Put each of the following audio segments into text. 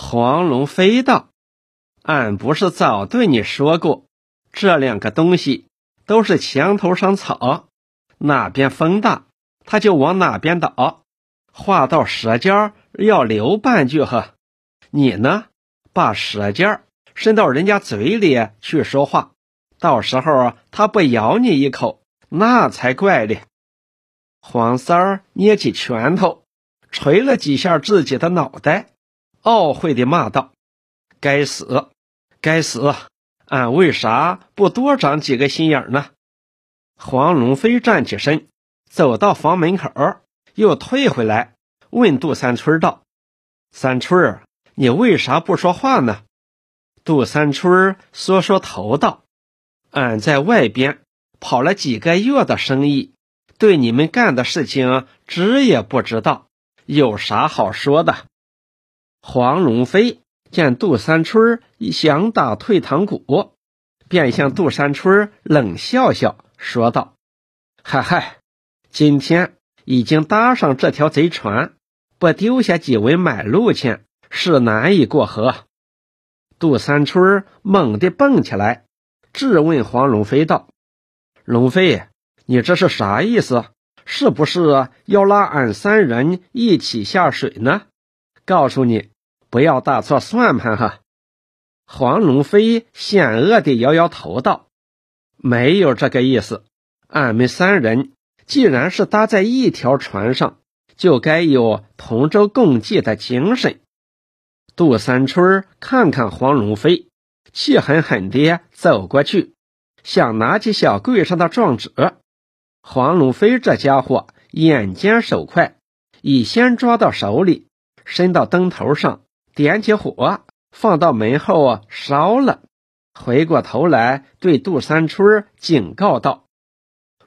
黄龙飞道：“俺不是早对你说过，这两个东西都是墙头上草，哪边风大，它就往哪边倒。话到舌尖要留半句呵。你呢，把舌尖伸到人家嘴里去说话，到时候他不咬你一口，那才怪哩。”黄三儿捏起拳头，捶了几下自己的脑袋。懊悔的骂道：“该死，该死！俺为啥不多长几个心眼呢？”黄龙飞站起身，走到房门口，又退回来，问杜三春道：“三春，你为啥不说话呢？”杜三春缩缩头道：“俺在外边跑了几个月的生意，对你们干的事情知也不知道，有啥好说的？”黄龙飞见杜三春想打退堂鼓，便向杜三春冷笑笑，说道：“嗨嗨，今天已经搭上这条贼船，不丢下几文买路钱是难以过河。”杜三春猛地蹦起来，质问黄龙飞道：“龙飞，你这是啥意思？是不是要拉俺三人一起下水呢？告诉你。”不要打错算盘哈！黄龙飞险恶地摇摇头道：“没有这个意思。俺们三人既然是搭在一条船上，就该有同舟共济的精神。”杜三春看看黄龙飞，气狠狠地走过去，想拿起小柜上的状纸。黄龙飞这家伙眼尖手快，已先抓到手里，伸到灯头上。点起火，放到门后烧了。回过头来，对杜三春警告道：“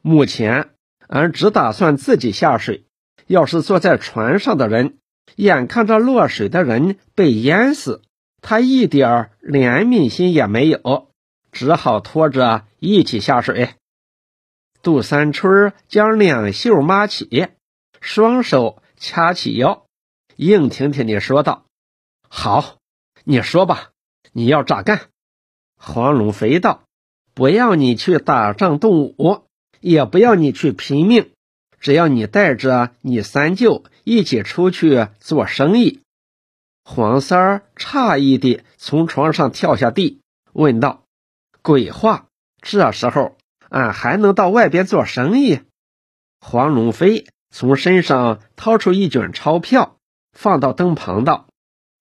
目前俺只打算自己下水。要是坐在船上的人眼看着落水的人被淹死，他一点怜悯心也没有，只好拖着一起下水。”杜三春将两袖抹起，双手掐起腰，硬挺挺地说道。好，你说吧，你要咋干？黄龙飞道：“不要你去打仗动武，也不要你去拼命，只要你带着你三舅一起出去做生意。”黄三儿诧异地从床上跳下地，问道：“鬼话！这时候俺还能到外边做生意？”黄龙飞从身上掏出一卷钞票，放到灯旁道。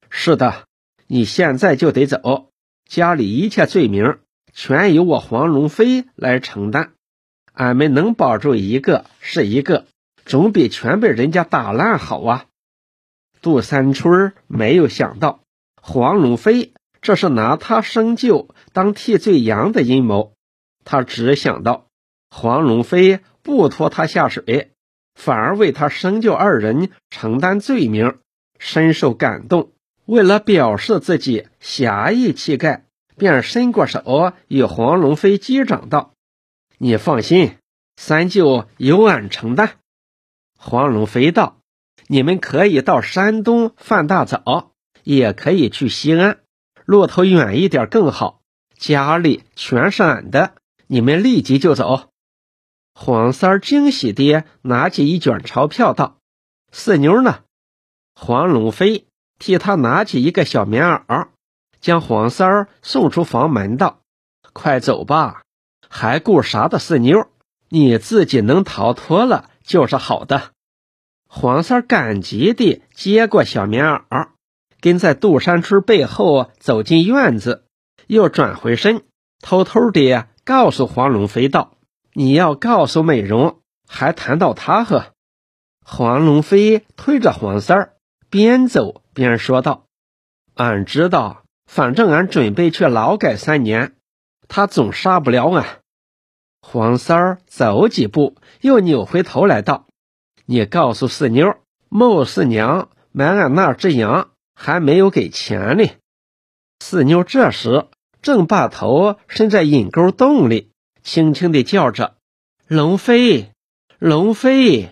是的，你现在就得走，家里一切罪名全由我黄龙飞来承担。俺们能保住一个是一个，总比全被人家打烂好啊！杜三春没有想到黄龙飞这是拿他生舅当替罪羊的阴谋，他只想到黄龙飞不拖他下水，反而为他生舅二人承担罪名，深受感动。为了表示自己侠义气概，便伸过手与黄龙飞击掌道：“你放心，三舅由俺承担。”黄龙飞道：“你们可以到山东贩大枣，也可以去西安，路途远一点更好。家里全是俺的，你们立即就走。”黄三儿惊喜地拿起一卷钞票道：“四妞呢？”黄龙飞。替他拿起一个小棉袄，将黄三儿送出房门，道：“快走吧，还顾啥的四妞？你自己能逃脱了就是好的。”黄三儿感激地接过小棉袄，跟在杜山春背后走进院子，又转回身，偷偷地告诉黄龙飞道：“你要告诉美容，还谈到他呵。”黄龙飞推着黄三儿。边走边说道：“俺知道，反正俺准备去劳改三年，他总杀不了俺。”黄三儿走几步，又扭回头来道：“你告诉四妞，孟四娘买俺那只羊还没有给钱呢。”四妞这时正把头伸在引沟洞里，轻轻地叫着：“龙飞，龙飞。”